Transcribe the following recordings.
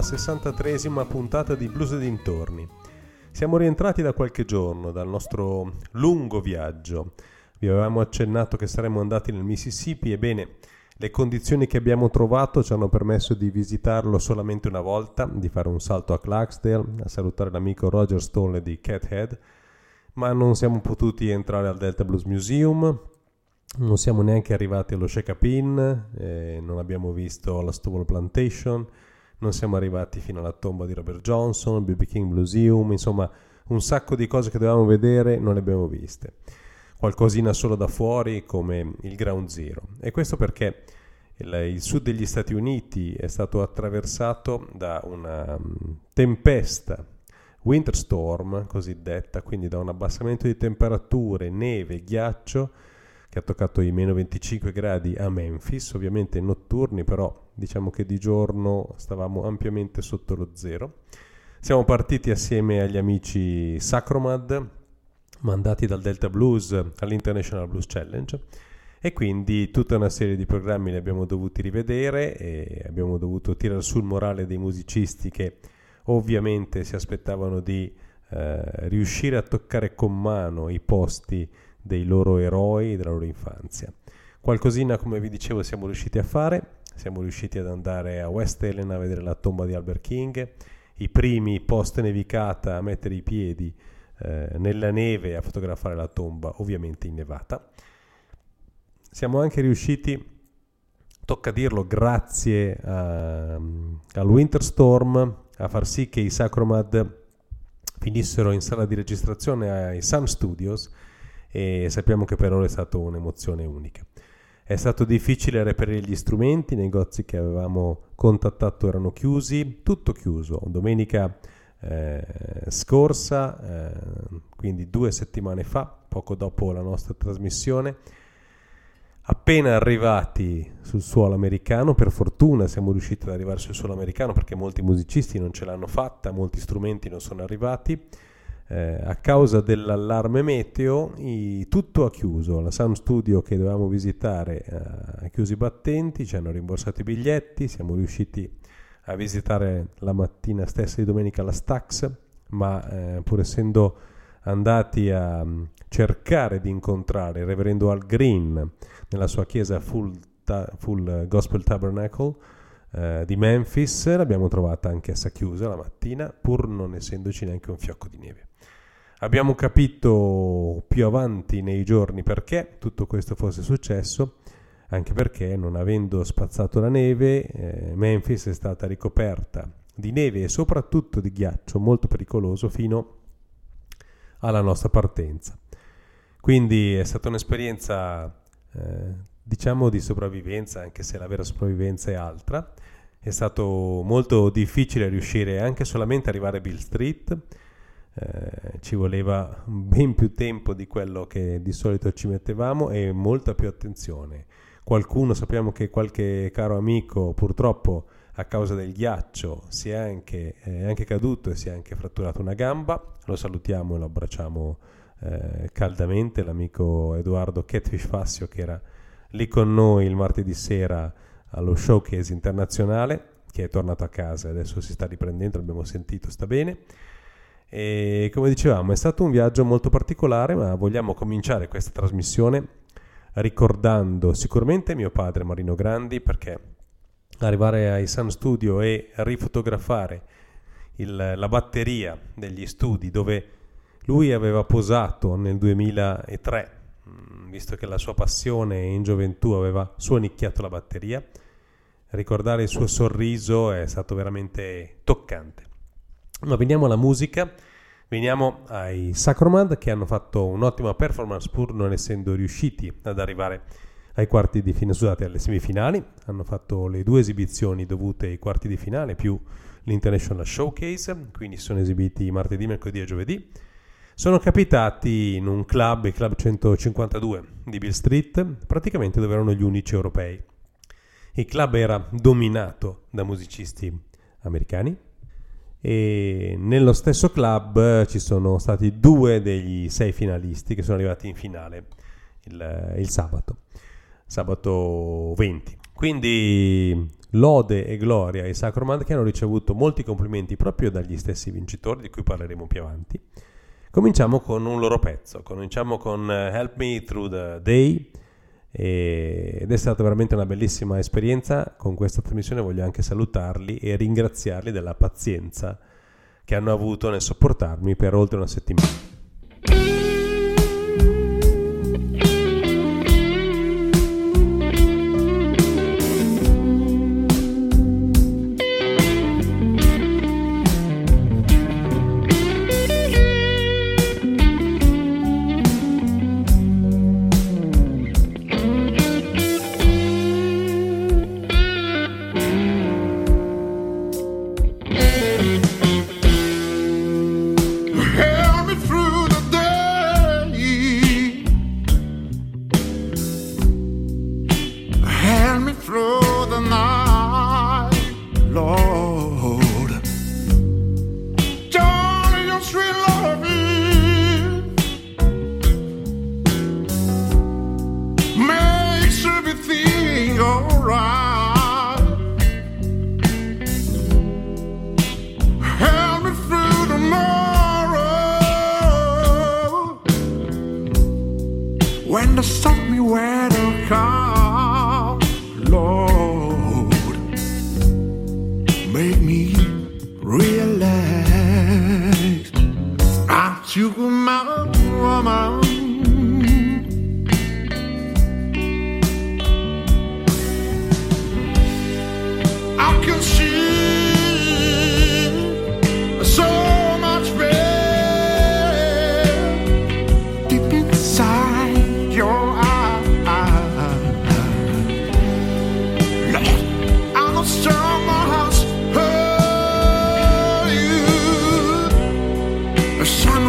alla 63esima puntata di Blues e dintorni. Siamo rientrati da qualche giorno dal nostro lungo viaggio. Vi avevamo accennato che saremmo andati nel Mississippi, ebbene, le condizioni che abbiamo trovato ci hanno permesso di visitarlo solamente una volta, di fare un salto a Clarksdale, a salutare l'amico Roger Stone di Cathead, ma non siamo potuti entrare al Delta Blues Museum, non siamo neanche arrivati allo Inn, eh, non abbiamo visto la Stonewall Plantation, non siamo arrivati fino alla tomba di Robert Johnson, BB King Museum, insomma un sacco di cose che dovevamo vedere non le abbiamo viste. Qualcosina solo da fuori come il Ground Zero. E questo perché il, sud degli Stati Uniti è stato attraversato da una um, tempesta, winter storm cosiddetta, quindi da un abbassamento di temperature, neve, ghiaccio, che ha toccato i meno 25 gradi a Memphis, ovviamente notturni, però diciamo che di giorno stavamo ampiamente sotto lo zero. Siamo partiti assieme agli amici Sacromad, mandati dal Delta Blues all'International Blues Challenge e quindi tutta una serie di programmi li abbiamo dovuti rivedere e abbiamo dovuto tirare sul morale dei musicisti che ovviamente si aspettavano di eh, riuscire a toccare con mano i posti dei loro eroi della loro infanzia. Qualcosina, come vi dicevo, siamo riusciti a fare. Siamo riusciti ad andare a West Helena a vedere la tomba di Albert King, i primi post nevicata a mettere i piedi eh, nella neve a fotografare la tomba, ovviamente innevata. Siamo anche riusciti, tocca dirlo, grazie a, al Winter Storm, a far sì che i Sacromad finissero in sala di registrazione ai Sun Studios e sappiamo che per loro è stata un'emozione unica. È stato difficile reperire gli strumenti, i negozi che avevamo contattato erano chiusi, tutto chiuso. Domenica eh, scorsa, eh, quindi due settimane fa, poco dopo la nostra trasmissione, appena arrivati sul suolo americano, per fortuna siamo riusciti ad arrivare sul suolo americano perché molti musicisti non ce l'hanno fatta, molti strumenti non sono arrivati eh, a causa dell'allarme meteo i, tutto ha chiuso, la Sound Studio che dovevamo visitare eh, ha chiuso i battenti, ci hanno rimborsato i biglietti, siamo riusciti a visitare la mattina stessa di domenica la Stax, ma eh, pur essendo andati a um, cercare di incontrare il reverendo Al Green nella sua chiesa Full, ta- full Gospel Tabernacle, eh, di Memphis, l'abbiamo trovata anch'essa chiusa la mattina, pur non essendoci neanche un fiocco di neve. Abbiamo capito più avanti nei giorni perché tutto questo fosse successo, anche perché non avendo spazzato la neve, eh, Memphis è stata ricoperta di neve e soprattutto di ghiaccio molto pericoloso fino alla nostra partenza. Quindi è stata un'esperienza, eh, diciamo, di sopravvivenza, anche se la vera sopravvivenza è altra. È stato molto difficile riuscire anche solamente ad arrivare a Bill Street, eh, ci voleva ben più tempo di quello che di solito ci mettevamo e molta più attenzione. Qualcuno sappiamo che qualche caro amico purtroppo a causa del ghiaccio si è anche, è anche caduto e si è anche fratturato una gamba. Lo salutiamo e lo abbracciamo eh, caldamente, l'amico Edoardo Catfish Fassio che era lì con noi il martedì sera allo showcase internazionale, che è tornato a casa e adesso si sta riprendendo, abbiamo sentito, sta bene. E come dicevamo, è stato un viaggio molto particolare, ma vogliamo cominciare questa trasmissione ricordando sicuramente mio padre Marino Grandi, perché arrivare ai Sun Studio e rifotografare il, la batteria degli studi dove lui aveva posato nel 2003, mm, visto che la sua passione in gioventù aveva suonicchiato la batteria, ricordare il suo sorriso è stato veramente toccante. Ma veniamo alla musica, veniamo ai Sacromand che hanno fatto un'ottima performance pur non essendo riusciti ad arrivare ai quarti di finale, scusate, alle semifinali. Hanno fatto le due esibizioni dovute ai quarti di finale più l'International Showcase, quindi sono esibiti martedì, mercoledì e giovedì. Sono capitati in un club, il Club 152 di Bill Street, praticamente dove erano gli unici europei. Il club era dominato da musicisti americani, e nello stesso club ci sono stati due degli sei finalisti che sono arrivati in finale il, il sabato, sabato 20. Quindi lode e gloria ai Sacromand che hanno ricevuto molti complimenti proprio dagli stessi vincitori, di cui parleremo più avanti. Cominciamo con un loro pezzo, cominciamo con eh, Help Me Through the Day ed è stata veramente una bellissima esperienza. Con questa trasmissione voglio anche salutarli e ringraziarli della pazienza che hanno avuto nel sopportarmi per oltre una settimana. Or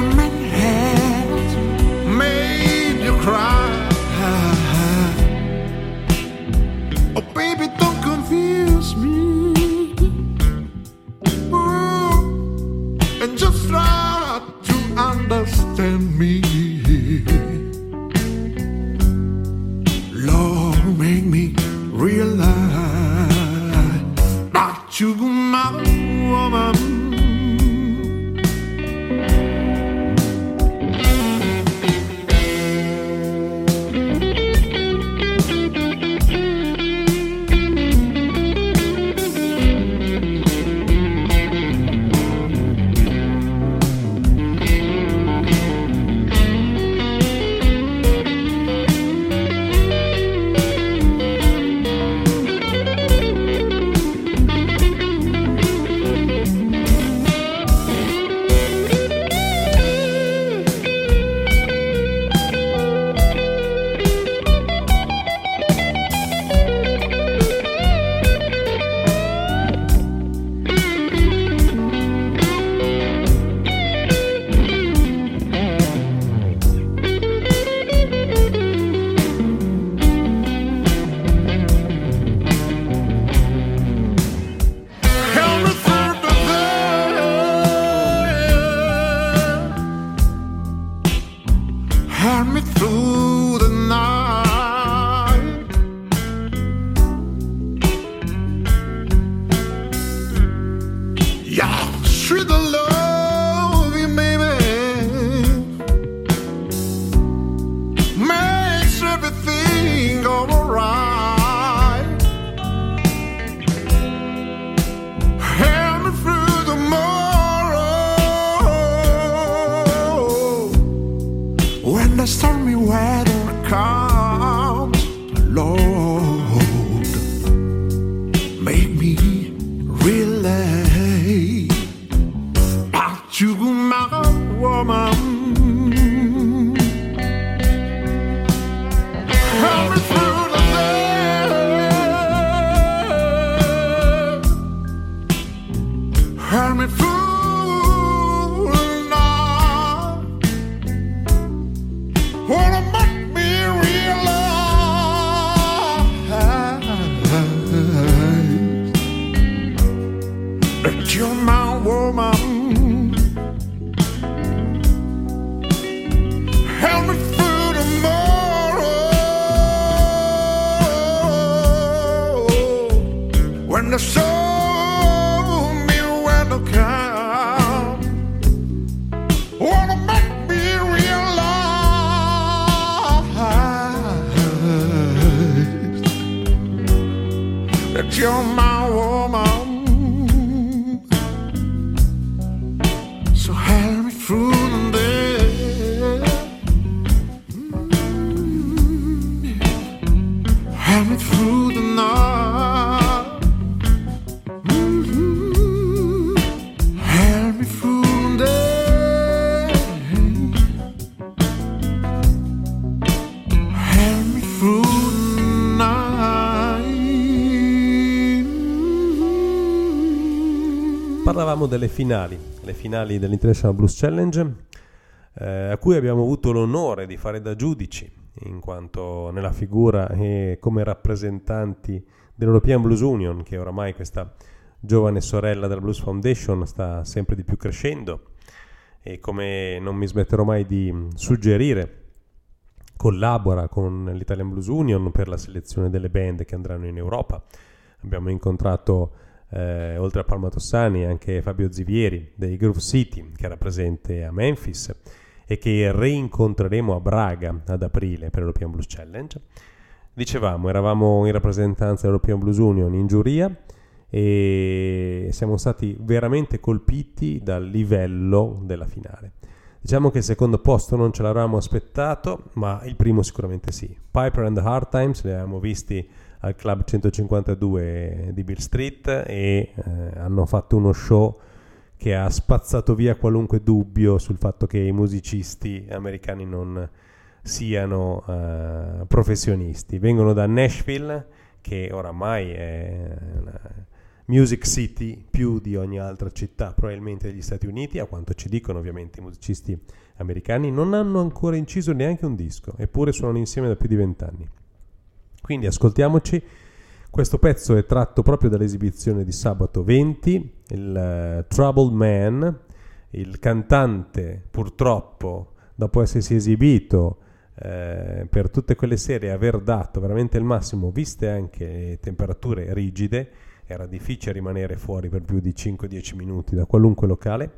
you're my woman. Help me through tomorrow when the sun. Delle finali, le finali dell'International Blues Challenge, eh, a cui abbiamo avuto l'onore di fare da giudici, in quanto nella figura e come rappresentanti dell'European Blues Union, che oramai questa giovane sorella della Blues Foundation sta sempre di più crescendo e come non mi smetterò mai di suggerire, collabora con l'Italian Blues Union per la selezione delle band che andranno in Europa. Abbiamo incontrato eh, oltre a Palma Tossani anche Fabio Zivieri dei Groove City che era presente a Memphis e che reincontreremo a Braga ad aprile per l'European Blues Challenge. Dicevamo, eravamo in rappresentanza dell'European Blues Union in giuria e siamo stati veramente colpiti dal livello della finale. Diciamo che il secondo posto non ce l'avevamo aspettato, ma il primo sicuramente sì. Piper and the Hard Times li avevamo visti al Club 152 di Bill Street e eh, hanno fatto uno show che ha spazzato via qualunque dubbio sul fatto che i musicisti americani non siano eh, professionisti. Vengono da Nashville, che oramai è una music city più di ogni altra città, probabilmente degli Stati Uniti, a quanto ci dicono ovviamente i musicisti americani, non hanno ancora inciso neanche un disco, eppure suonano insieme da più di vent'anni. Quindi ascoltiamoci. Questo pezzo è tratto proprio dall'esibizione di sabato 20, il uh, Troubled Man, il cantante purtroppo dopo essersi esibito eh, per tutte quelle serie e aver dato veramente il massimo, viste anche temperature rigide, era difficile rimanere fuori per più di 5-10 minuti da qualunque locale,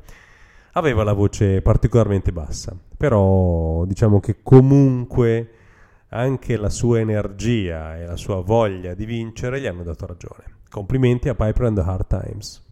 aveva la voce particolarmente bassa, però diciamo che comunque anche la sua energia e la sua voglia di vincere gli hanno dato ragione. Complimenti a Piper and the Hard Times.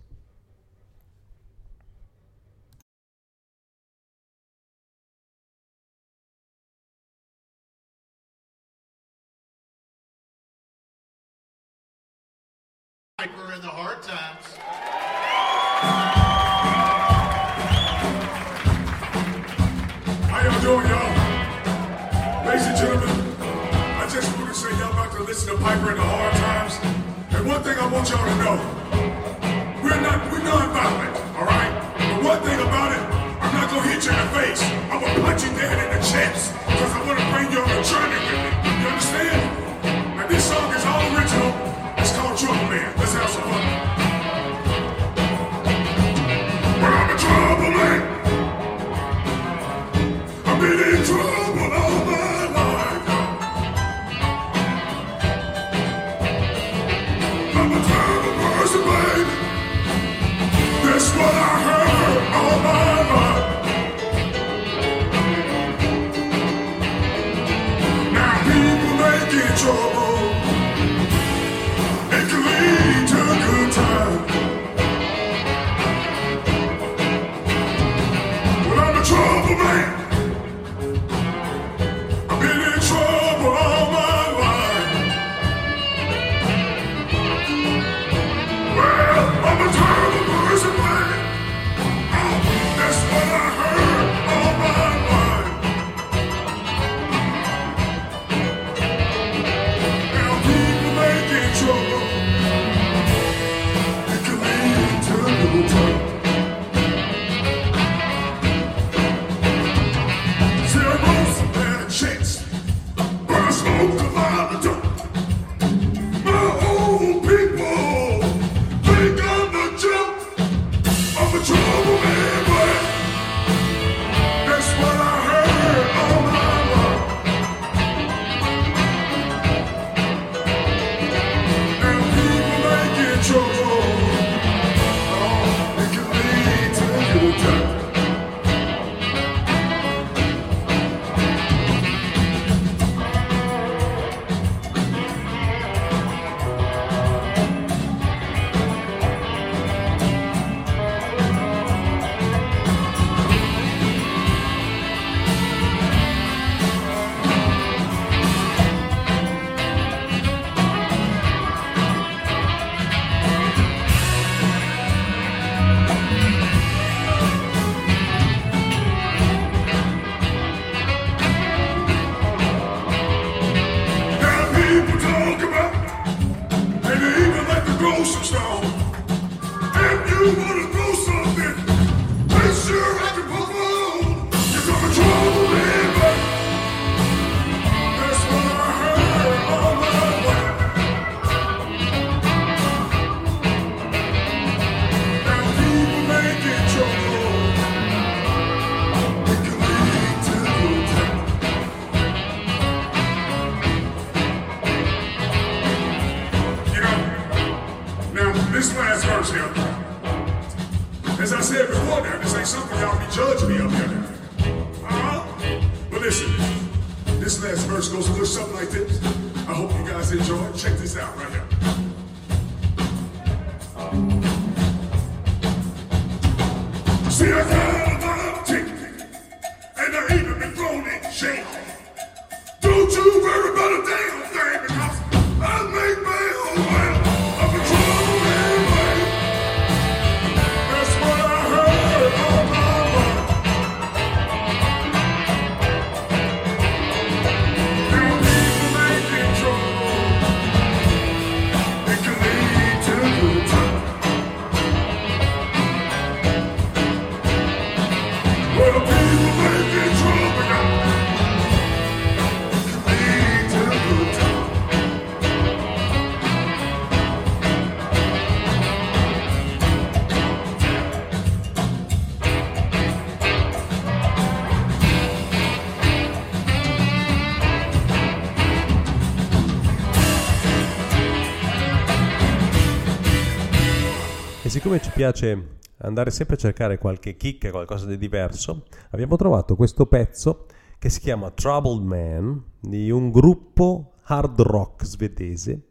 Siccome ci piace andare sempre a cercare qualche chicca, qualcosa di diverso, abbiamo trovato questo pezzo che si chiama Troubled Man di un gruppo hard rock svedese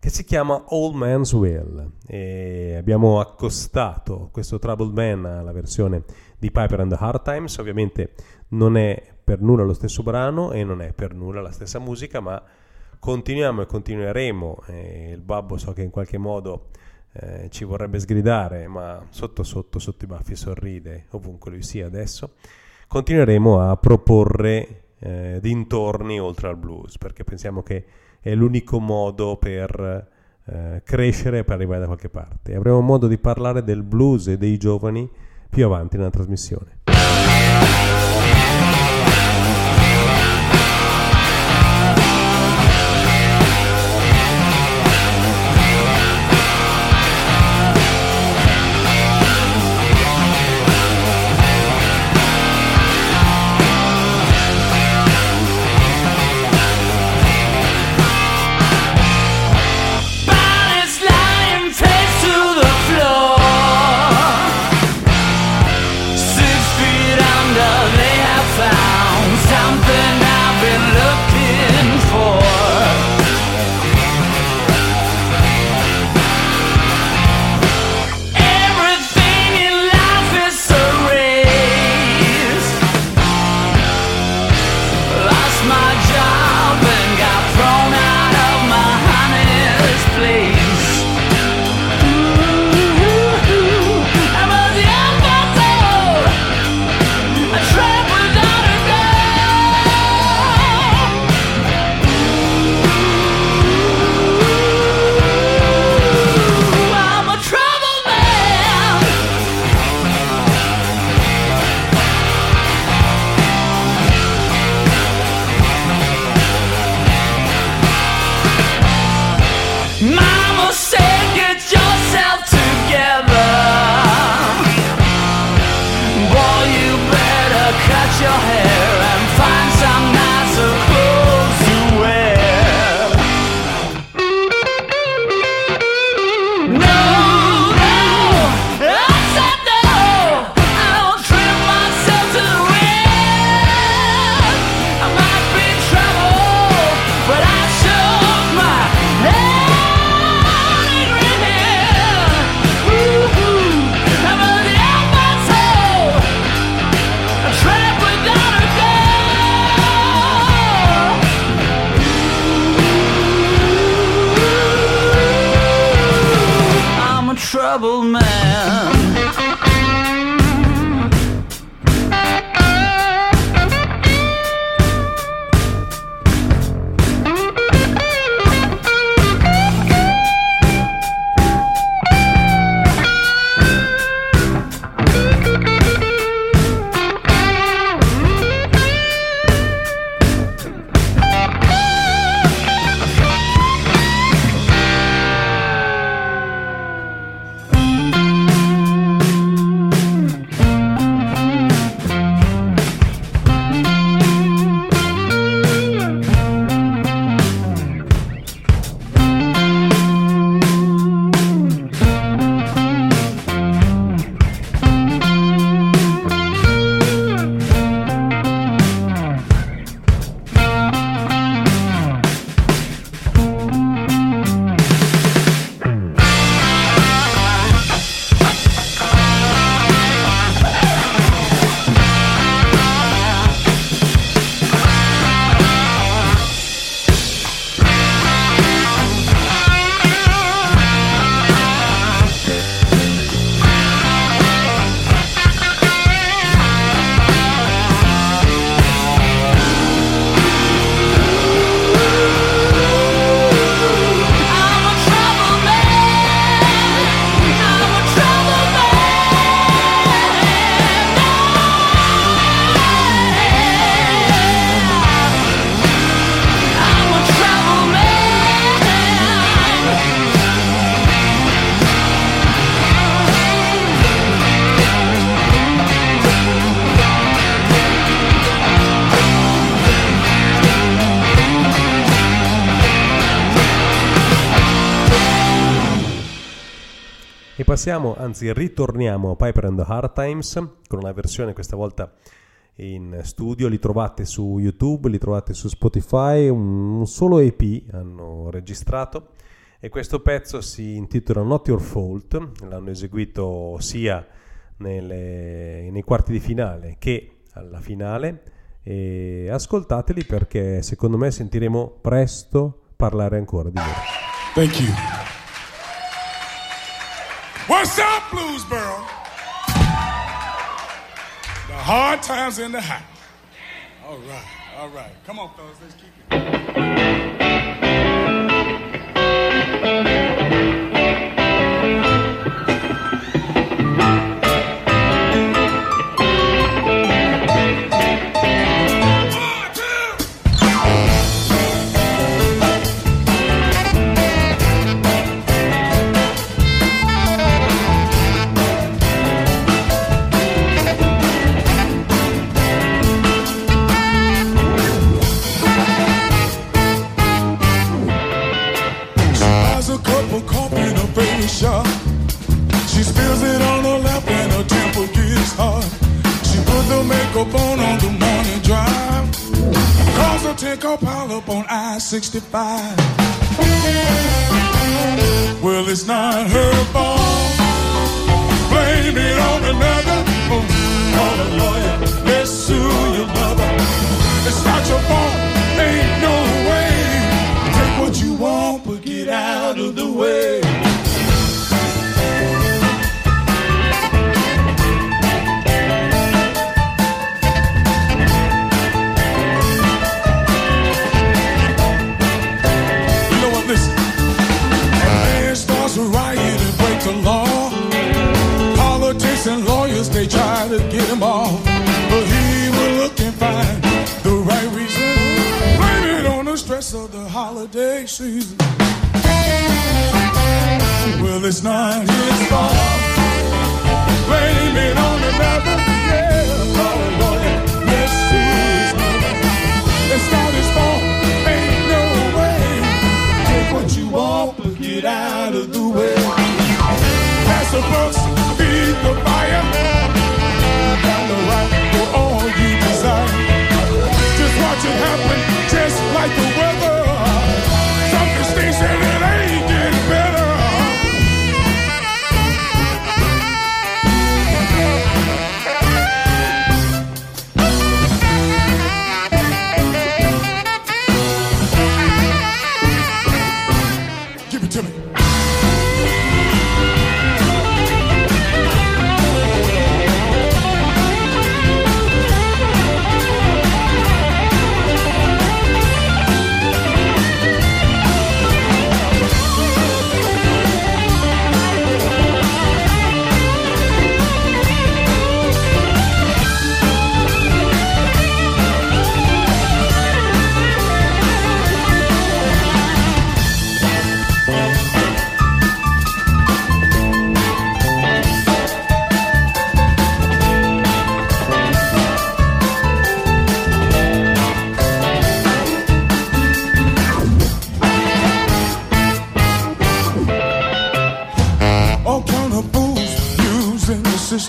che si chiama Old Man's Will. E abbiamo accostato questo Troubled Man alla versione di Piper and the Hard Times, ovviamente non è per nulla lo stesso brano e non è per nulla la stessa musica, ma continuiamo e continueremo, e il babbo so che in qualche modo eh, ci vorrebbe sgridare, ma sotto sotto, sotto i baffi sorride, ovunque lui sia adesso, continueremo a proporre eh, dintorni oltre al blues, perché pensiamo che è l'unico modo per eh, crescere e per arrivare da qualche parte. Avremo modo di parlare del blues e dei giovani più avanti nella trasmissione. Passiamo, anzi ritorniamo a Piper and the Hard Times con una versione questa volta in studio, li trovate su YouTube, li trovate su Spotify, un, solo EP hanno registrato. E questo pezzo si intitola Not Your Fault, l'hanno eseguito sia nelle- nei quarti di finale che alla finale. E ascoltateli perché secondo me sentiremo presto parlare ancora di loro. Thank you. What's up, Bluesboro? The hard times in the house. All right, all right. Come on, fellas, let's keep it.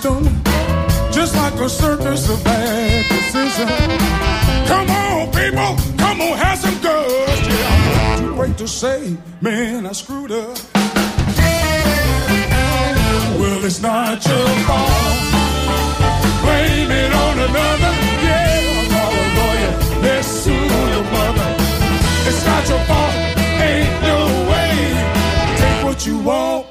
System, just like a circus of bad decision. Come on, people, come on, have some guts. Yeah, too late to say, man, I screwed up. Well, it's not your fault. Blame it on another. Yeah, sue your mother. It's not your fault. Ain't no way. Take what you want,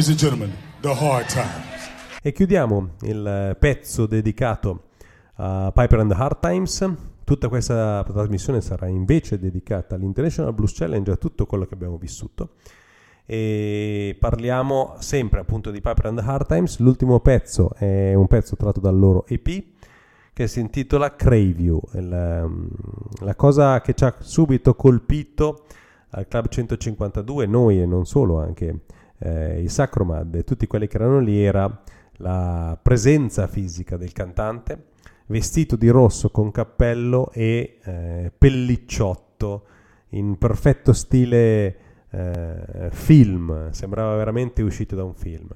Ladies and gentlemen, the hard times. E chiudiamo il pezzo dedicato a Piper and the Hard Times. Tutta questa trasmissione sarà invece dedicata all'International Blues Challenge, a tutto quello che abbiamo vissuto. E parliamo sempre appunto di Piper and the Hard Times. L'ultimo pezzo è un pezzo tratto dal loro EP che si intitola Crave You. La, la cosa che ci ha subito colpito al Club 152, noi e non solo, anche eh, i Sacromad e tutti quelli che erano lì, era la presenza fisica del cantante, vestito di rosso con cappello e eh, pellicciotto in perfetto stile eh, film, sembrava veramente uscito da un film.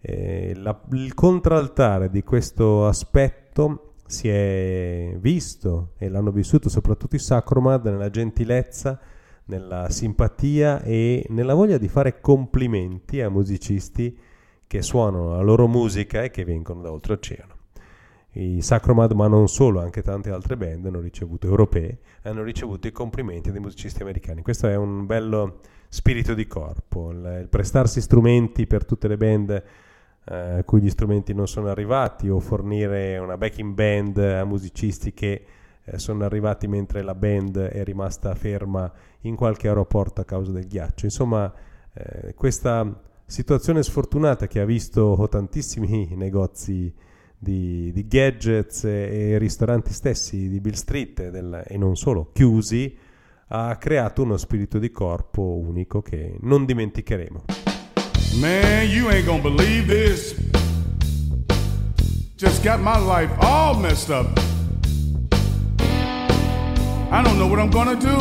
Eh, la, il contraltare di questo aspetto si è visto e l'hanno vissuto soprattutto i Sacromad nella gentilezza, nella simpatia e nella voglia di fare complimenti a musicisti che suonano la loro musica e che vengono da oltreoceano. I Sacromad, ma non solo, anche tante altre band hanno ricevuto, europee, hanno ricevuto i complimenti dei musicisti americani. Questo è un bello spirito di corpo, il, prestarsi strumenti per tutte le band eh, a cui gli strumenti non sono arrivati o fornire una backing band a musicisti che eh, sono arrivati mentre la band è rimasta ferma in qualche aeroporto a causa del ghiaccio. Insomma, eh, questa situazione sfortunata che ha visto tantissimi negozi di, di gadgets e, e, ristoranti stessi di Bill Street del, e non solo chiusi ha creato uno spirito di corpo unico che non dimenticheremo. Man, you ain't gonna believe this. Just got my life all messed up. I don't know what I'm gonna do.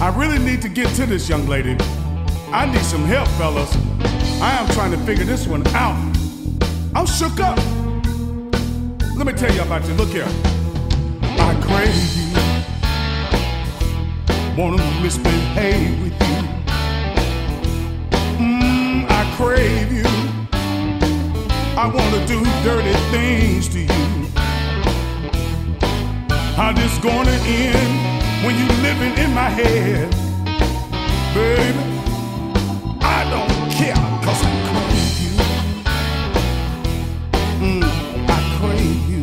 I really need to get to this young lady. I need some help, fellas. I am trying to figure this one out. I'm shook up. Let me tell you about you. Look here. I crave you. Wanna misbehave with you. Mm, I crave you. I wanna do dirty things to you. How this gonna end when you living in my head? Baby, I don't care, cause I crave you. Mm, I crave you.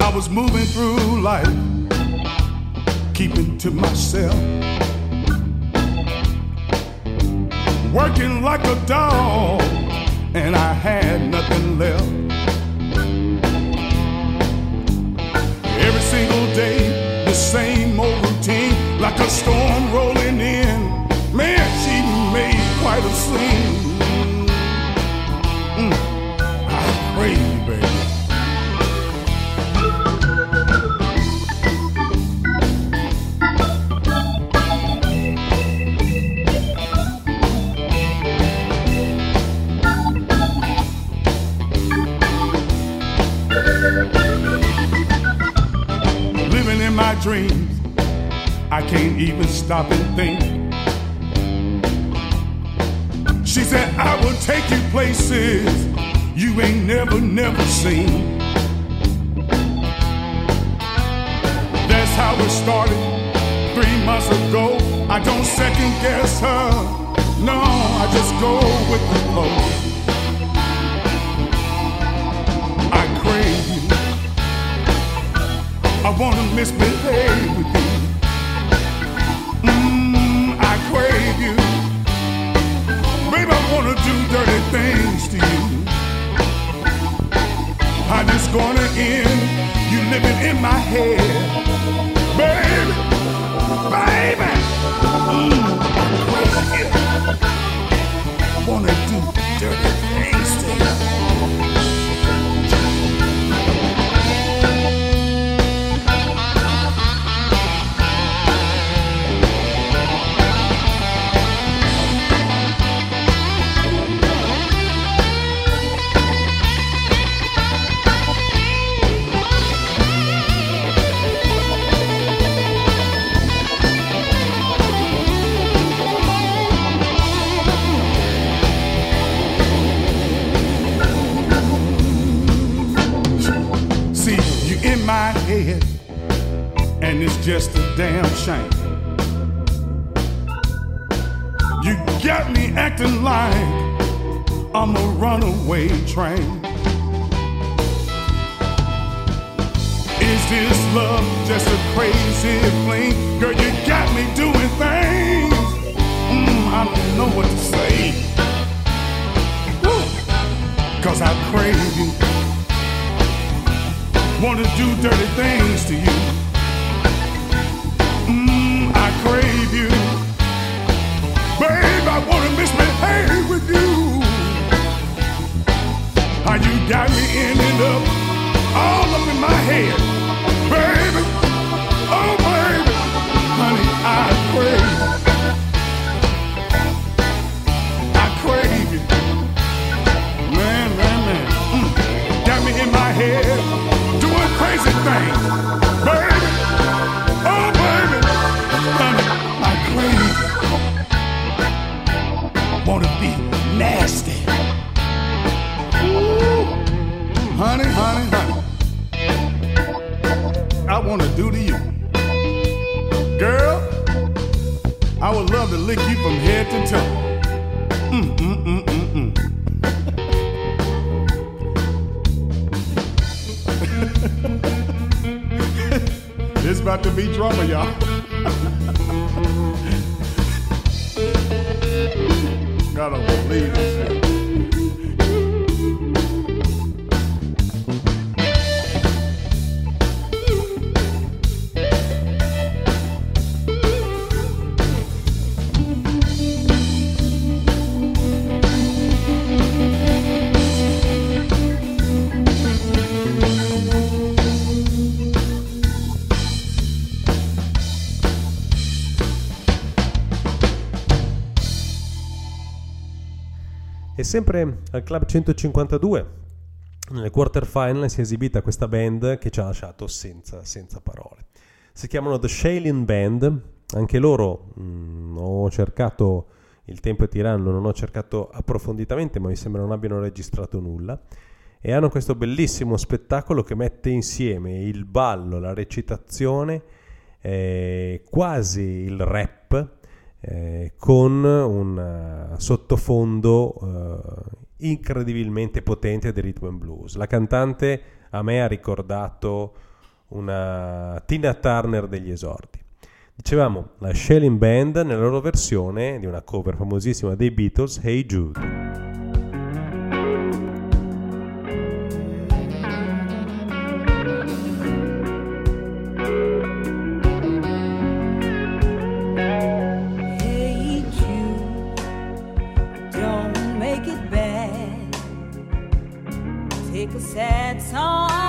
I was moving through life, keeping to myself. Working like a dog, and I had nothing left. A storm rolling in. Man, she made quite a scene. Mm, I pray, baby. Living in my dreams, I can't even stop and think. She said, I will take you places you ain't never, never seen. That's how it started three months ago. I don't second guess her. No, I just go with the flow. I crave you. I wanna misbehave with you. Sempre al Club 152, nelle quarter final, si è esibita questa band che ci ha lasciato senza, senza parole. Si chiamano The Shailene Band, anche loro mh, ho cercato, il tempo è tiranno, non ho cercato approfonditamente, ma mi sembra non abbiano registrato nulla. E hanno questo bellissimo spettacolo che mette insieme il ballo, la recitazione, eh, quasi il rap, eh, con un eh, sottofondo eh, incredibilmente potente del rhythm and blues. La cantante a me ha ricordato una Tina Turner degli esordi. Dicevamo la Shelling Band nella loro versione di una cover famosissima dei Beatles, Hey Jude. Sad song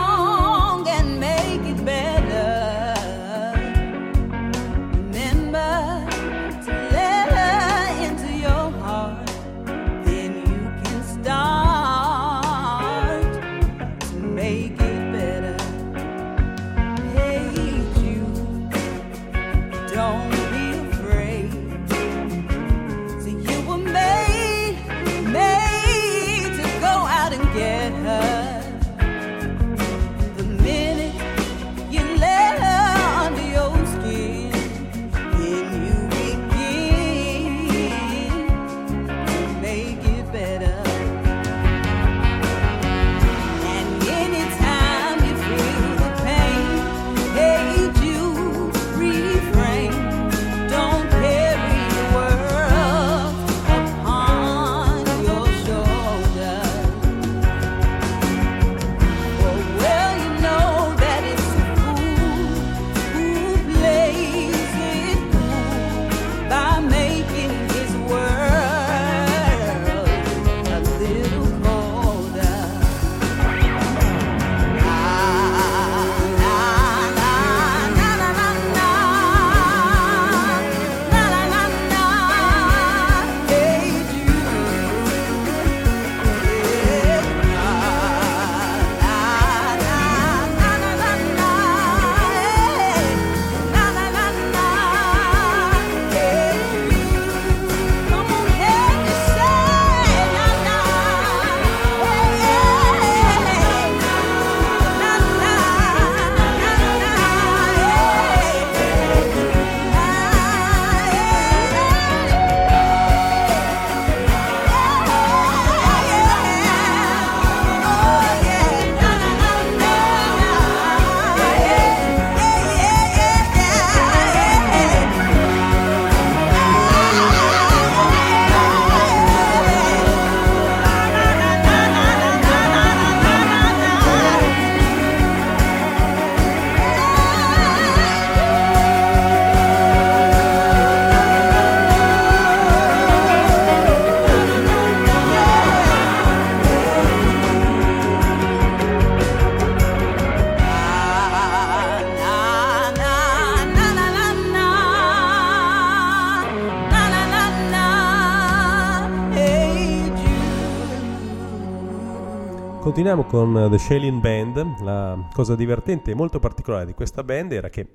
Continuiamo con eh, The Shailene Band. La cosa divertente e molto particolare di questa band era che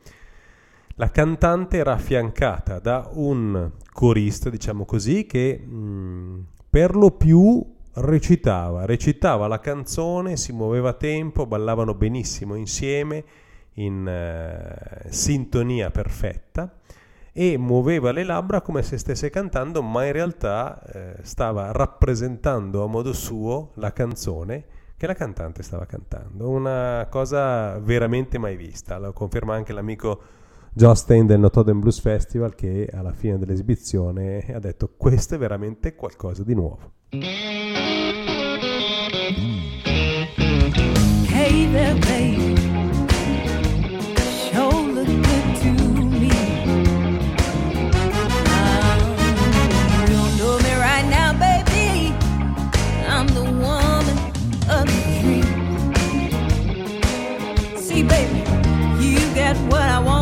la cantante era affiancata da un corista, diciamo così, che mh, per lo più recitava, recitava la canzone, si muoveva a tempo, ballavano benissimo insieme, in eh, sintonia perfetta e muoveva le labbra come se stesse cantando, ma in realtà eh, stava rappresentando a modo suo la canzone che la cantante stava cantando. Una cosa veramente mai vista, lo conferma anche l'amico Justin del Notoden Blues Festival che alla fine dell'esibizione ha detto questo è veramente qualcosa di nuovo. Hey there, got what I want.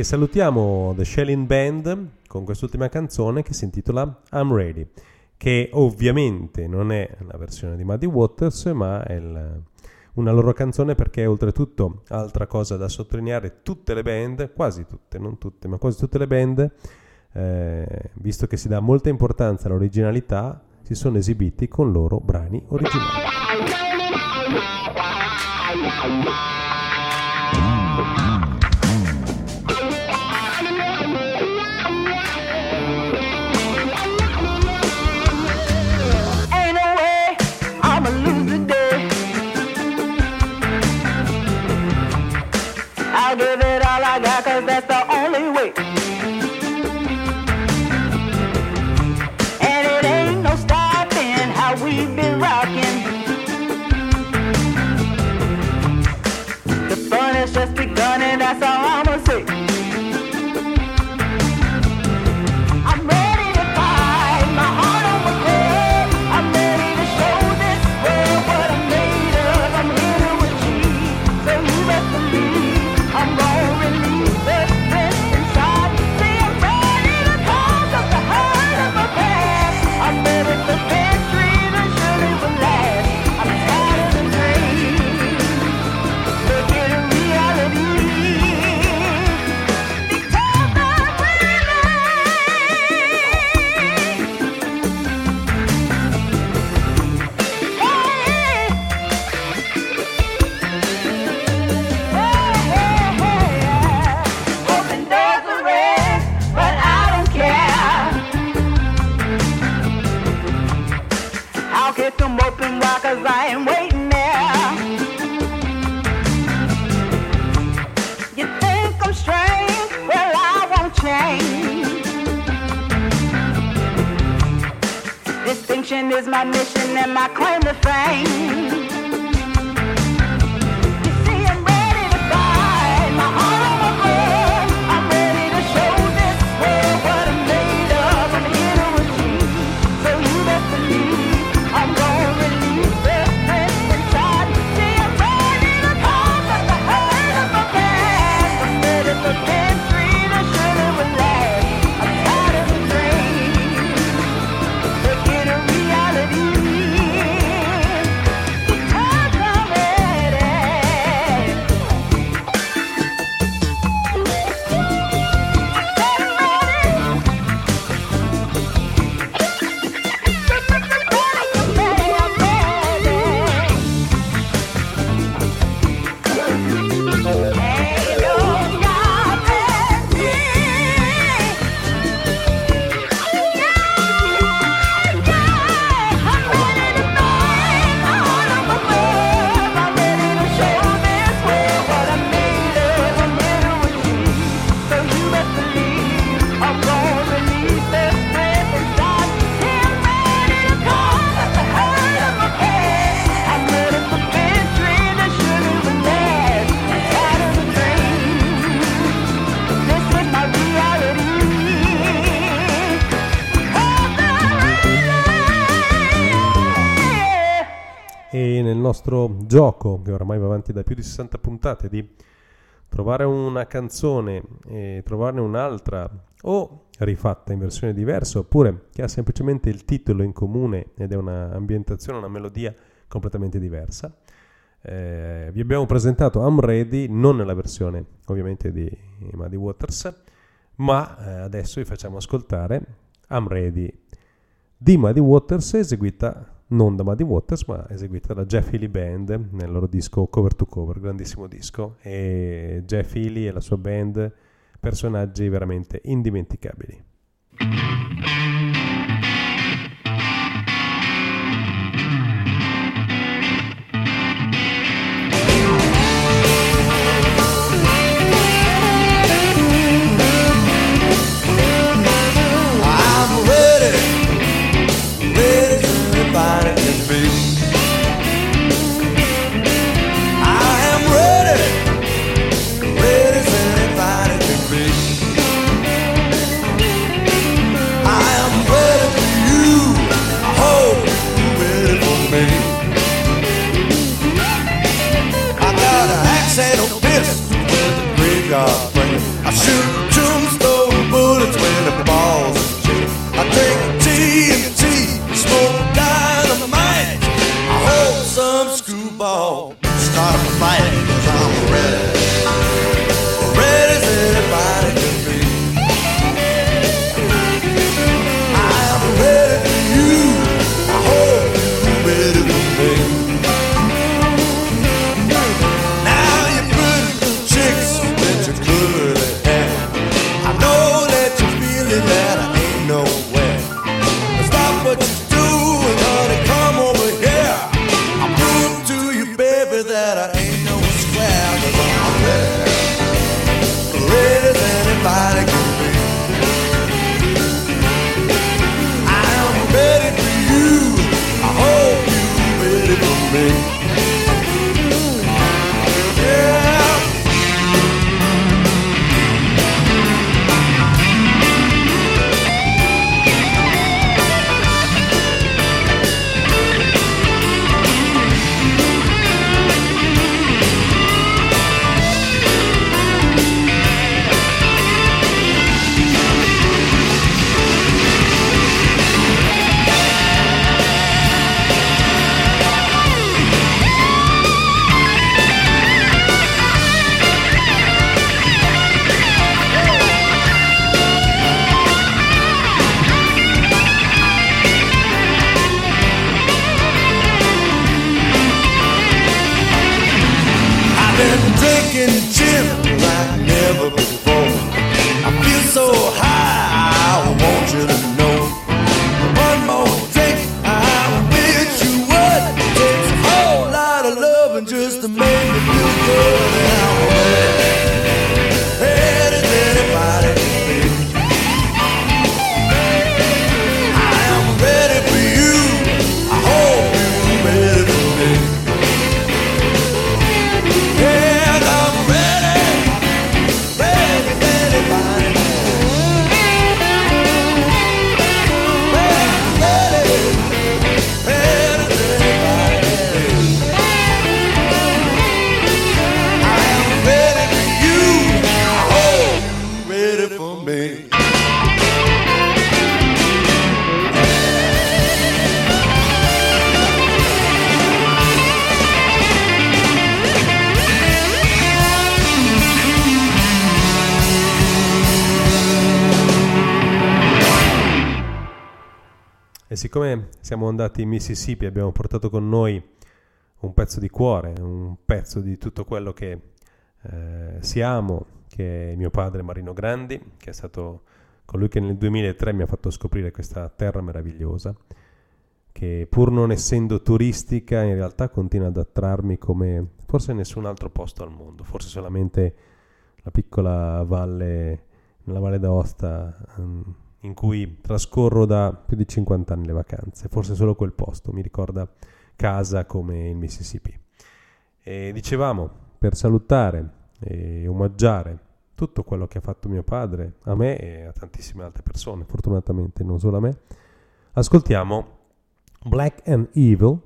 E salutiamo The Shelling Band con quest'ultima canzone che si intitola I'm Ready, che ovviamente non è la versione di Muddy Waters, ma è il- una loro canzone perché oltretutto, altra cosa da sottolineare, tutte le band, quasi tutte, non tutte, ma quasi tutte le band, eh, visto che si dà molta importanza all'originalità, si sono esibiti con loro brani originali. 'Cause I am waiting there. You think I'm strange? Well, I won't change. Distinction is my mission and my claim to fame. Gioco, che oramai va avanti da più di 60 puntate, di trovare una canzone e trovarne un'altra o rifatta in versione diversa oppure che ha semplicemente il titolo in comune ed è un'ambientazione, una melodia completamente diversa. Eh, vi abbiamo presentato I'm Ready, non nella versione ovviamente di Muddy Waters, ma eh, adesso vi facciamo ascoltare I'm Ready di Muddy Waters eseguita non da Muddy Waters ma eseguita da Jeff Healy Band nel loro disco Cover to Cover, grandissimo disco e Jeff Healy e la sua band personaggi veramente indimenticabili. A graveyard. I shoot tombstone bullets when the balls and chain. I drink TNT, smoke dynamite. I hope some screwball start a fight siccome siamo andati in Mississippi abbiamo portato con noi un pezzo di cuore, un pezzo di tutto quello che eh, siamo, che è mio padre Marino Grandi, che è stato colui che nel 2003 mi ha fatto scoprire questa terra meravigliosa, che pur non essendo turistica in realtà continua ad attrarmi come forse nessun altro posto al mondo, forse solamente la piccola valle, nella Valle d'Aosta, ehm, in cui trascorro da più di 50 anni le vacanze, forse solo quel posto mi ricorda casa come il Mississippi. E dicevamo, per salutare e omaggiare tutto quello che ha fatto mio padre, a me e a tantissime altre persone, fortunatamente non solo a me, ascoltiamo Black and Evil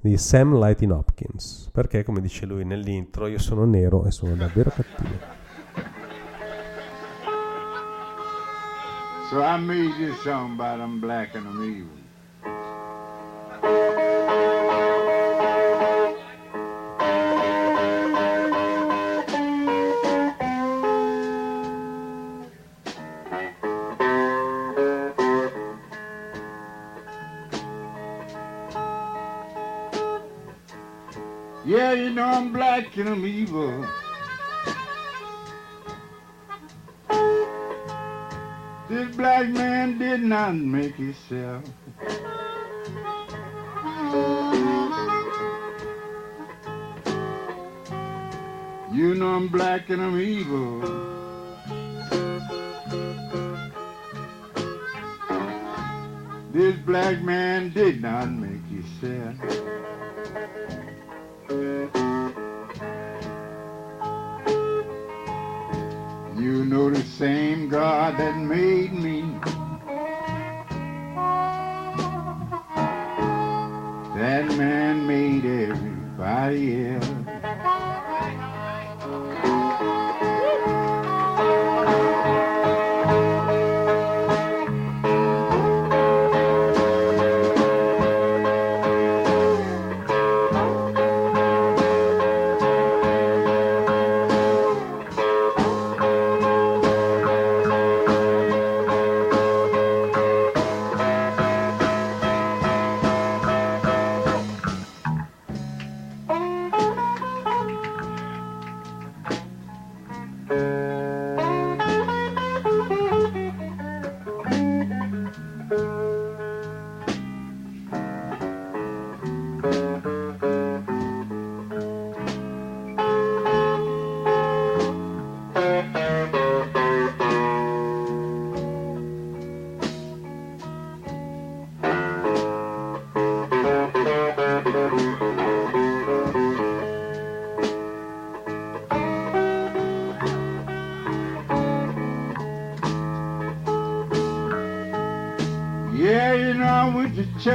di Sam Lighting Hopkins, perché come dice lui nell'intro, io sono nero e sono davvero cattivo. So I made this song about I'm black and I'm evil. Yeah, you know I'm black and I'm evil. Black man did not make himself. You know I'm black and I'm evil. This black man did not make himself. You know the same God that made me. nobody else.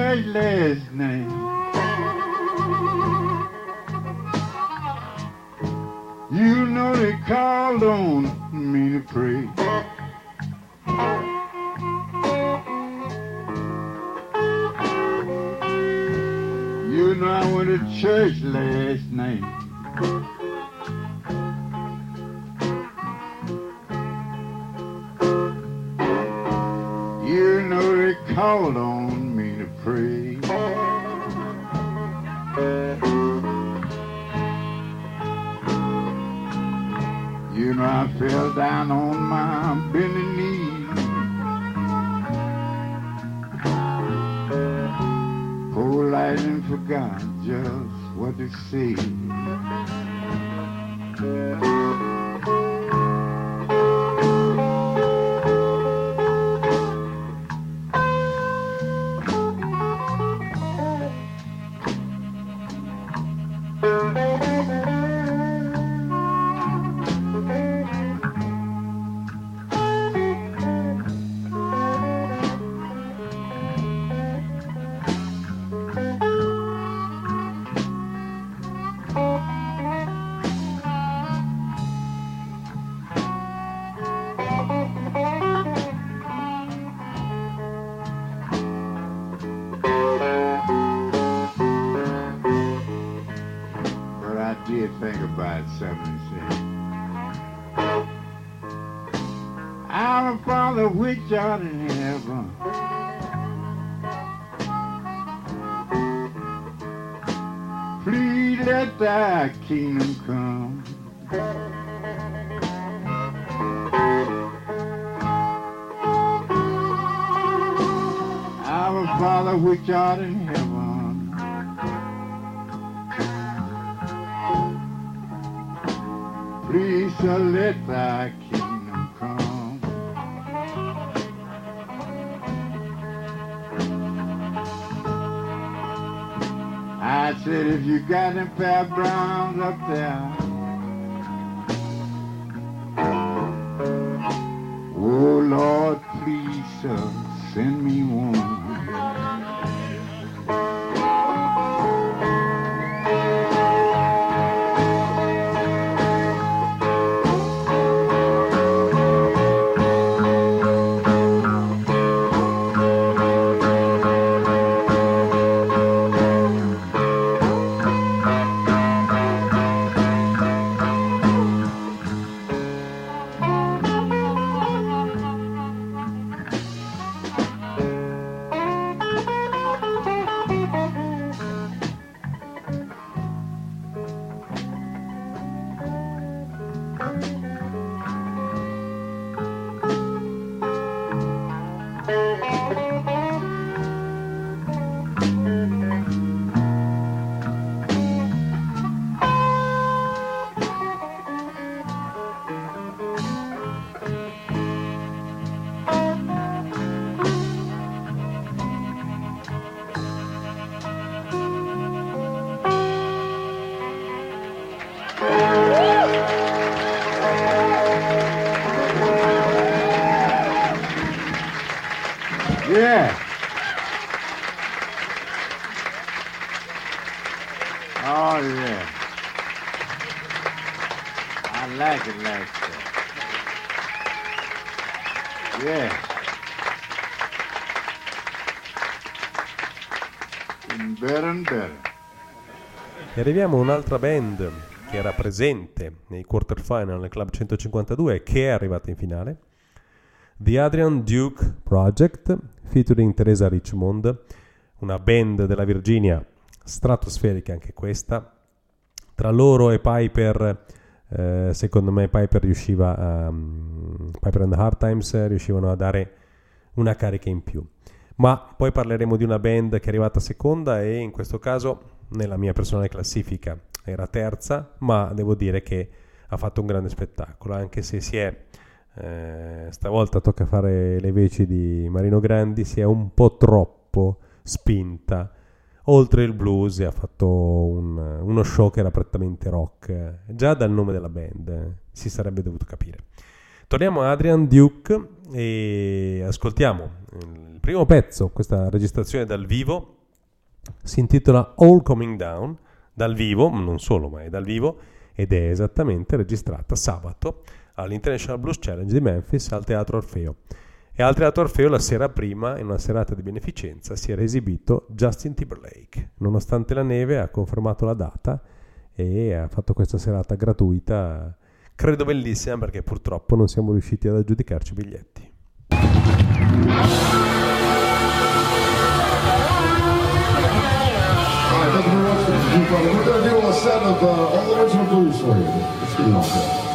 Charles arriviamo a un'altra band che era presente nei quarterfinal nel Club 152 e che è arrivata in finale. The Adrian Duke Project, featuring Teresa Richmond, una band della Virginia stratosferica anche questa. Tra loro e Piper, eh, secondo me Piper riusciva a... mm, Piper and the Hard Times riuscivano a dare una carica in più. Ma poi parleremo di una band che è arrivata seconda e in questo caso nella mia personale classifica. Era terza, ma devo dire che ha fatto un grande spettacolo, anche se si è eh, stavolta tocca fare le veci di Marino Grandi, si è un po' troppo spinta. Oltre il blues e ha fatto un- uno show che era prettamente rock, già dal nome della band eh, si sarebbe dovuto capire. Torniamo a Adrian Duke e ascoltiamo il primo pezzo, questa registrazione dal vivo, si intitola All Coming Down, dal vivo, non solo, ma è dal vivo, ed è esattamente registrata sabato all'International Blues Challenge di Memphis al Teatro Orfeo. E al Teatro Orfeo la sera prima, in una serata di beneficenza, si era esibito Justin Timberlake. Nonostante la neve ha confermato la data e ha fatto questa serata gratuita, credo bellissima perché purtroppo non siamo riusciti ad aggiudicarci i biglietti. Much for the Duke Brothers. We're going to do a set of uh, all original blues for you. Let's get it on there.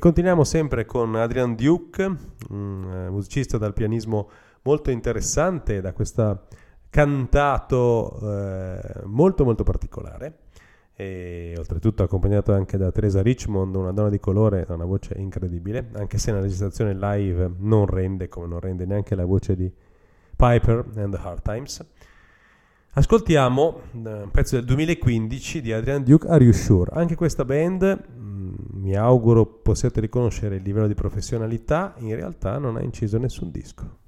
Continuiamo sempre con Adrian Duke, un eh, musicista dal pianismo molto interessante, da questo cantato eh, molto molto particolare e oltretutto accompagnato anche da Teresa Richmond, una donna di colore, ha una voce incredibile, anche se nella registrazione live non rende come non rende neanche la voce di Piper and the Hard Times. Ascoltiamo eh, un pezzo del 2015 di Adrian Duke, Are You Sure? Anche questa band, mm, mi auguro possiate riconoscere il livello di professionalità, in realtà non ha inciso nessun disco.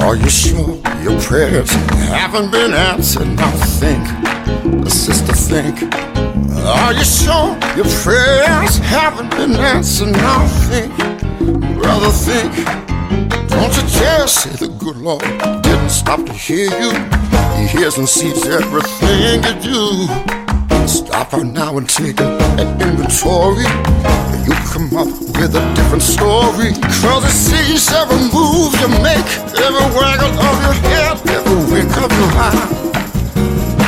Are you sure your prayers haven't been answered? Now think, think. Are you sure your prayers haven't been answered? Now think, brother, think. Don't you dare say the good Lord didn't stop to hear you. He hears and sees everything you do. Stop right now and take an inventory. You come up with a different story. Cause it sees every move you make, every waggle of your head, every wink of your eye.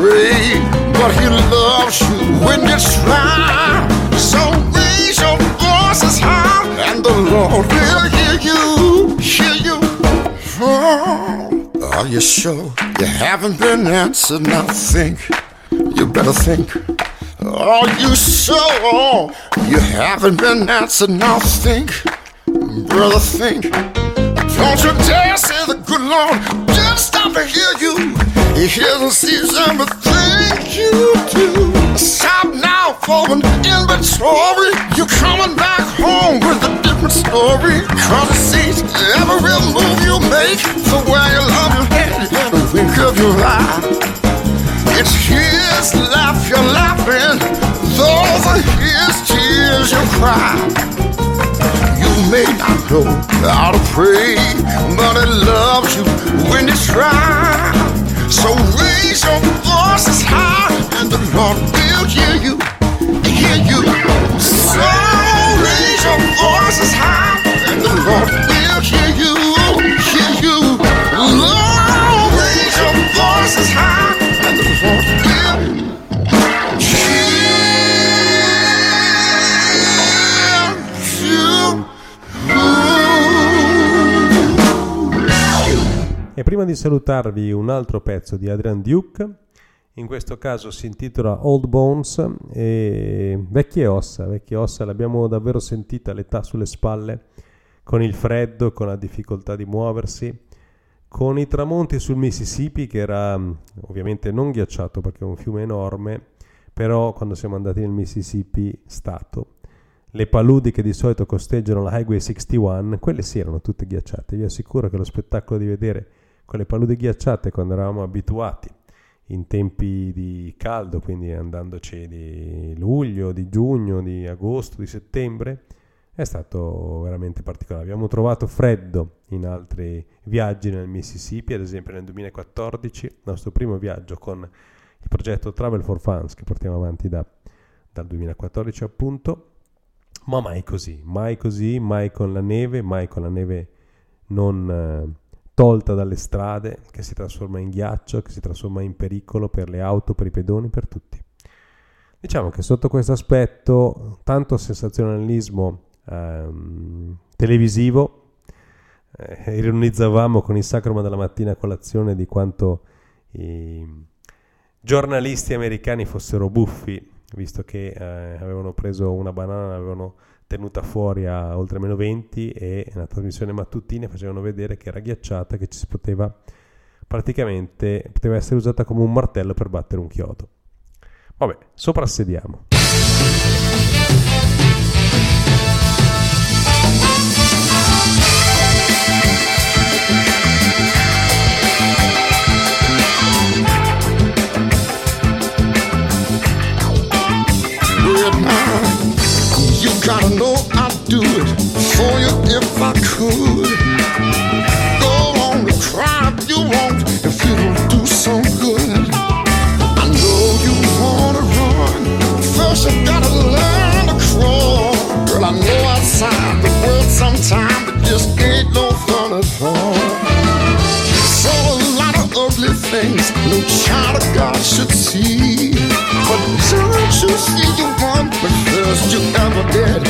pray, but He loves you when you try. So raise your voices high, and the Lord will hear you, hear you. Oh, are you sure you haven't been answered? Now think, you better think. Are you sure you haven't been answered? Now think, brother, think. Don't you dare say the good Lord didn't stop to hear you. He hears and sees everything you do. Stop now for an inventory. You're coming back home with a different story. Cause it sees every real move you make, the way you love your head, the wink of your eye. It's his laugh you're laughing, those are his tears you cry. You may not know how to pray, but it loves you when you try. So raise your voices high, and the Lord will hear you, hear you. So raise your voices high, and the Lord will hear you. Prima di salutarvi un altro pezzo di Adrian Duke, in questo caso si intitola Old Bones e vecchie ossa, vecchie ossa l'abbiamo davvero sentita l'età sulle spalle, con il freddo, con la difficoltà di muoversi, con i tramonti sul Mississippi che era mh, ovviamente non ghiacciato perché è un fiume enorme, però quando siamo andati nel Mississippi stato, le paludi che di solito costeggiano la Highway 61, quelle sì erano tutte ghiacciate. Vi assicuro che lo spettacolo di vedere quelle paludi ghiacciate quando eravamo abituati in tempi di caldo, quindi andandoci di luglio, di giugno, di agosto, di settembre, è stato veramente particolare. Abbiamo trovato freddo in altri viaggi nel Mississippi, ad esempio nel 2014, il nostro primo viaggio con il progetto Travel for Funds che portiamo avanti da- dal 2014 appunto, ma mai così, mai così, mai con la neve, mai con la neve non eh, tolta dalle strade, che si trasforma in ghiaccio, che si trasforma in pericolo per le auto, per i pedoni, per tutti. Diciamo che sotto questo aspetto, tanto sensazionalismo ehm, televisivo, eh, ironizzavamo con il Sacroma della mattina a colazione di quanto i giornalisti americani fossero buffi, visto che eh, avevano preso una banana, l'avevano tenuta fuori a oltre meno 20 e nella trasmissione mattutina facevano vedere che era ghiacciata, che ci si poteva praticamente poteva essere usata come un martello per battere un chiodo. Vabbè, soprassediamo. Gotta know I'd do it for you if I could. Go on to cry if you want, if you don't do so good. I know you wanna run, first you gotta learn to crawl. Girl, I know outside the world sometimes it just ain't no fun at all. Saw a lot of ugly things no child of God should see. But don't you see you want the first you ever did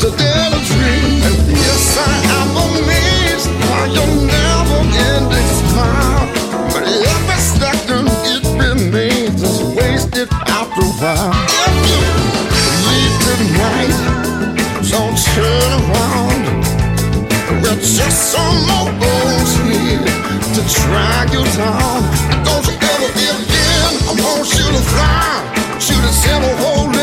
to dare to dream? And yes, I am amazed by your never-ending smile. But every second it remains is wasted after a while. If you leave tonight, don't turn around. We're just some more bones here to drag you down. Don't you ever give in. I want you to fly. Shoot a silver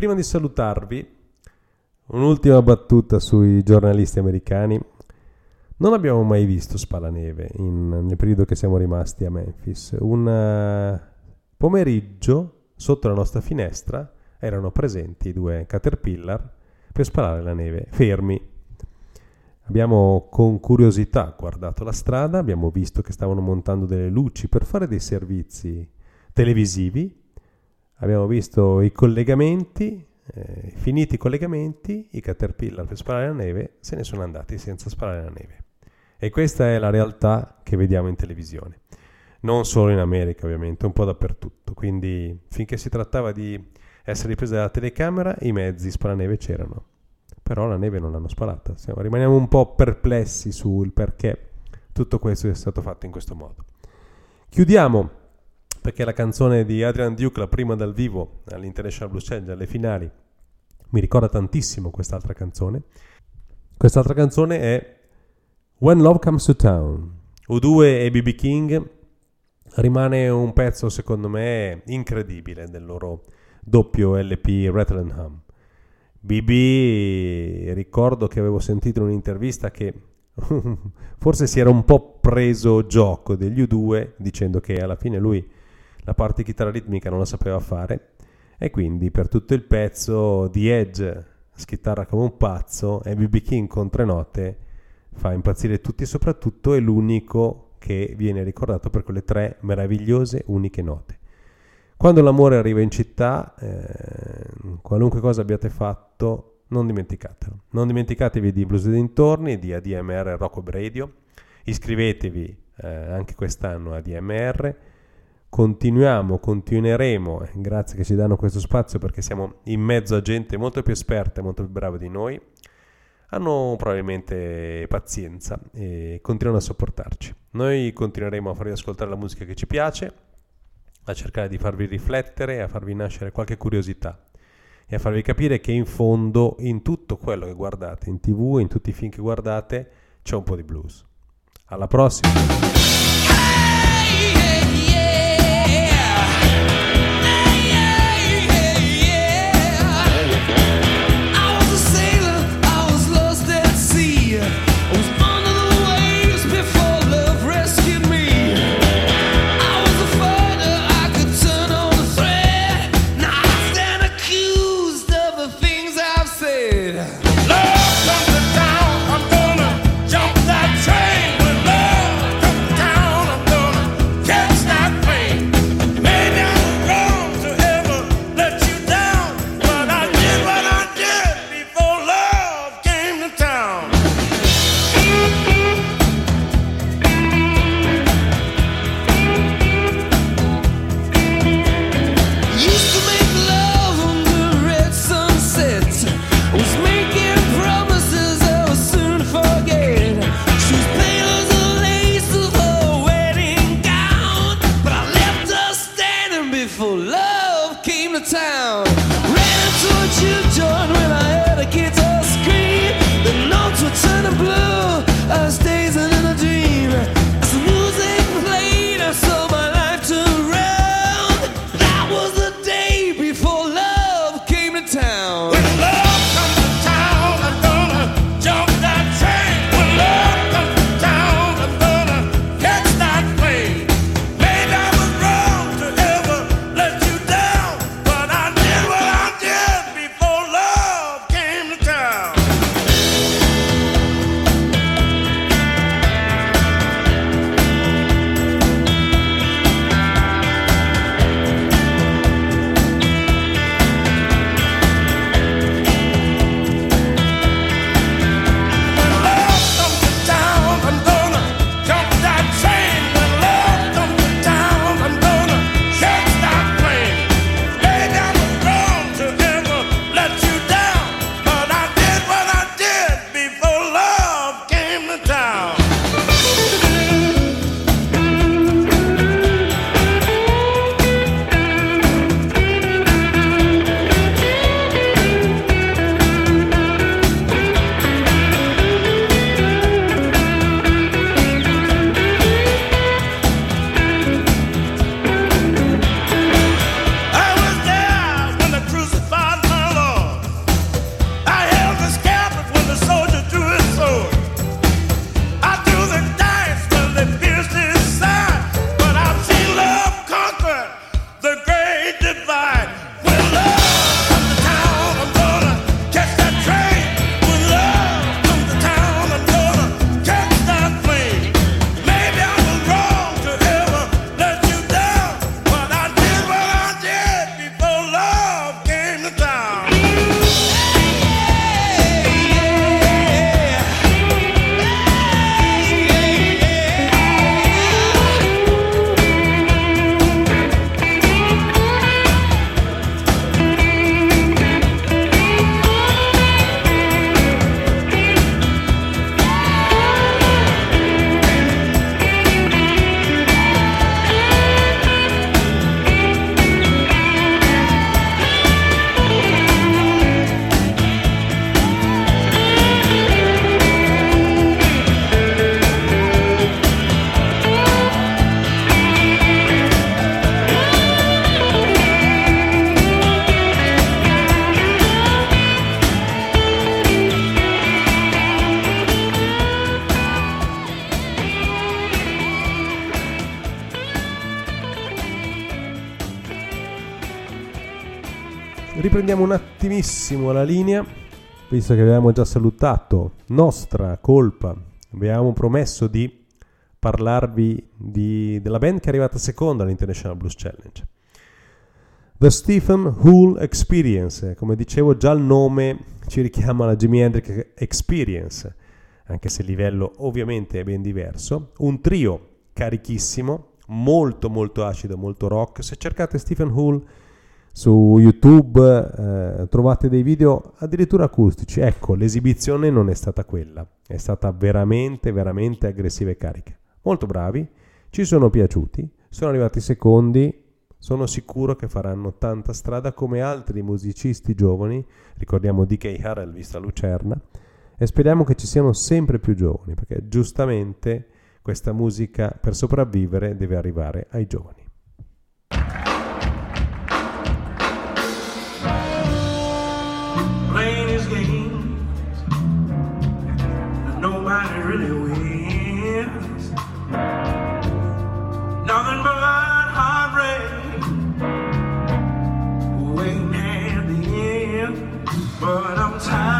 prima di salutarvi, un'ultima battuta sui giornalisti americani. Non abbiamo mai visto Spalaneve in- nel periodo che siamo rimasti a Memphis. Un eh, pomeriggio sotto la nostra finestra erano presenti due caterpillar per sparare la neve, fermi. Abbiamo con curiosità guardato la strada, abbiamo visto che stavano montando delle luci per fare dei servizi televisivi, abbiamo visto i collegamenti, eh, finiti i collegamenti, i caterpillar per sparare la neve se ne sono andati senza sparare la neve. E questa è la realtà che vediamo in televisione. Non solo in America, ovviamente, un po' dappertutto. Quindi, finché si trattava di essere ripresa dalla telecamera, i mezzi sparaneve c'erano. Però la neve non l'hanno sparata. Siamo- rimaniamo un po' perplessi sul perché tutto questo è stato fatto in questo modo. Chiudiamo perché la canzone di Adrian Duke, la prima dal vivo all'International Blues Challenge, alle finali, mi ricorda tantissimo quest'altra canzone. Quest'altra canzone è When Love Comes to Town. U2 e BB King rimane un pezzo secondo me incredibile del loro doppio LP Rattle and Hum. BB ricordo che avevo sentito in un'intervista che forse si era un po' preso gioco degli U2 dicendo che alla fine lui la parte chitarra ritmica non la sapeva fare e quindi per tutto il pezzo di Edge schitarra come un pazzo e BB King con tre note fa impazzire tutti e soprattutto è l'unico che viene ricordato per quelle tre meravigliose uniche note. Quando l'amore arriva in città, eh, qualunque cosa abbiate fatto, non dimenticatelo. Non dimenticatevi di Blues dintorni, di ADMR Rocco Radio. Iscrivetevi eh, anche quest'anno a ADMR. Continuiamo, continueremo, eh, grazie che ci danno questo spazio perché siamo in mezzo a gente molto più esperta e molto più brava di noi. Hanno probabilmente pazienza e continuano a sopportarci. Noi continueremo a farvi ascoltare la musica che ci piace, a cercare di farvi riflettere, a farvi nascere qualche curiosità e a farvi capire che in fondo in tutto quello che guardate in tv, in tutti i film che guardate, c'è un po' di blues. Alla prossima! I riprendiamo un attimissimo la linea, visto che avevamo già salutato, nostra colpa, avevamo promesso di parlarvi di- della band che è arrivata seconda all'International Blues Challenge. The Stephen Hull Experience, come dicevo già il nome ci richiama alla Jimi Hendrix Experience, anche se il livello ovviamente è ben diverso. Un trio carichissimo, molto molto acido, molto rock. Se cercate Stephen Hull su YouTube eh, trovate dei video addirittura acustici. Ecco, l'esibizione non è stata quella, è stata veramente veramente aggressiva e carica. Molto bravi, ci sono piaciuti, sono arrivati secondi, sono sicuro che faranno tanta strada come altri musicisti giovani, ricordiamo DK Harrell vista Lucerna, e speriamo che ci siano sempre più giovani, perché giustamente questa musica per sopravvivere deve arrivare ai giovani. Really wins. Nothing but heartbreak waiting at the end. But I'm tired.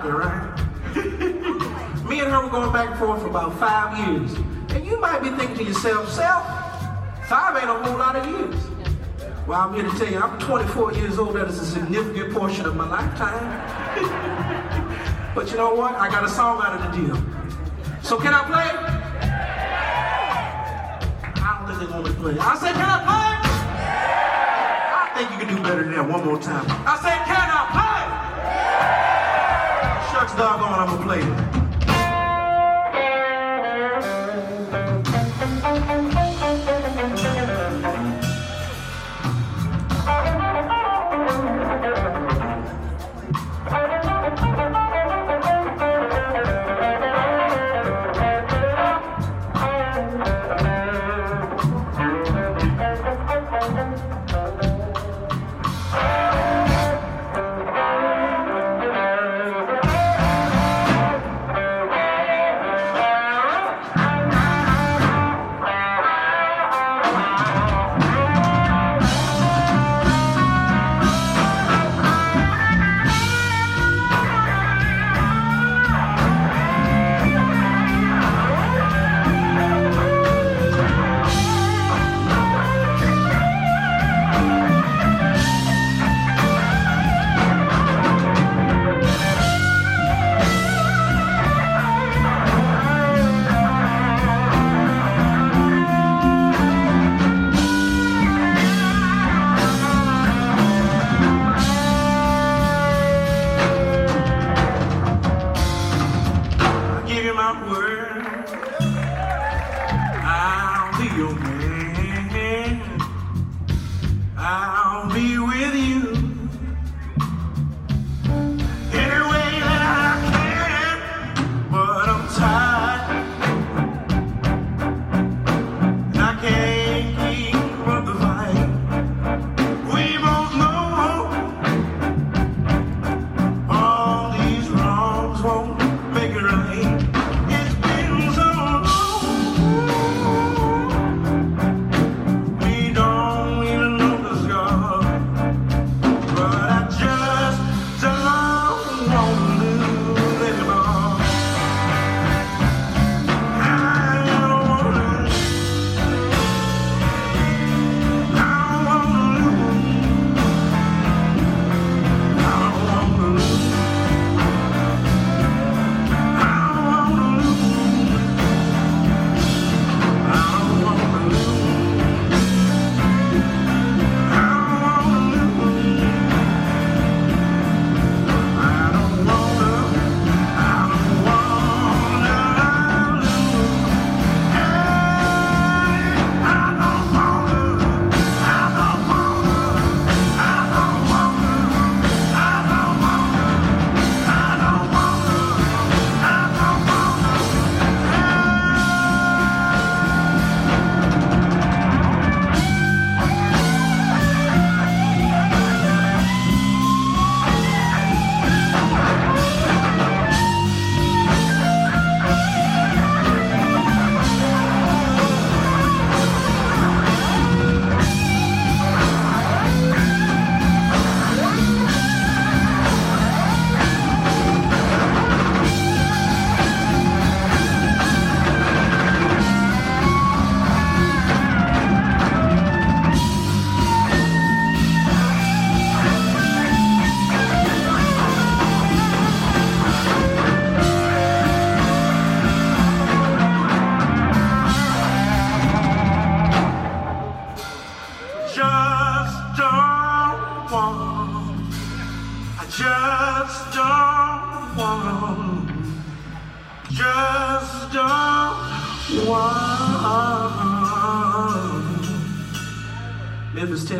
Shocker, right? Me and her were going back and forth for about five years. And you might be thinking to yourself, self, Five ain't a whole lot of years. Well, I'm here to tell you, I'm 24 years old. That is a significant portion of my lifetime. but you know what? I got a song out of the deal. So can I play? I don't think they want me to play. I said, can I play? I think you can do better than that one more time. I said, can I play? watchdog going, I'ma play it.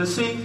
Memphis, Tennessee.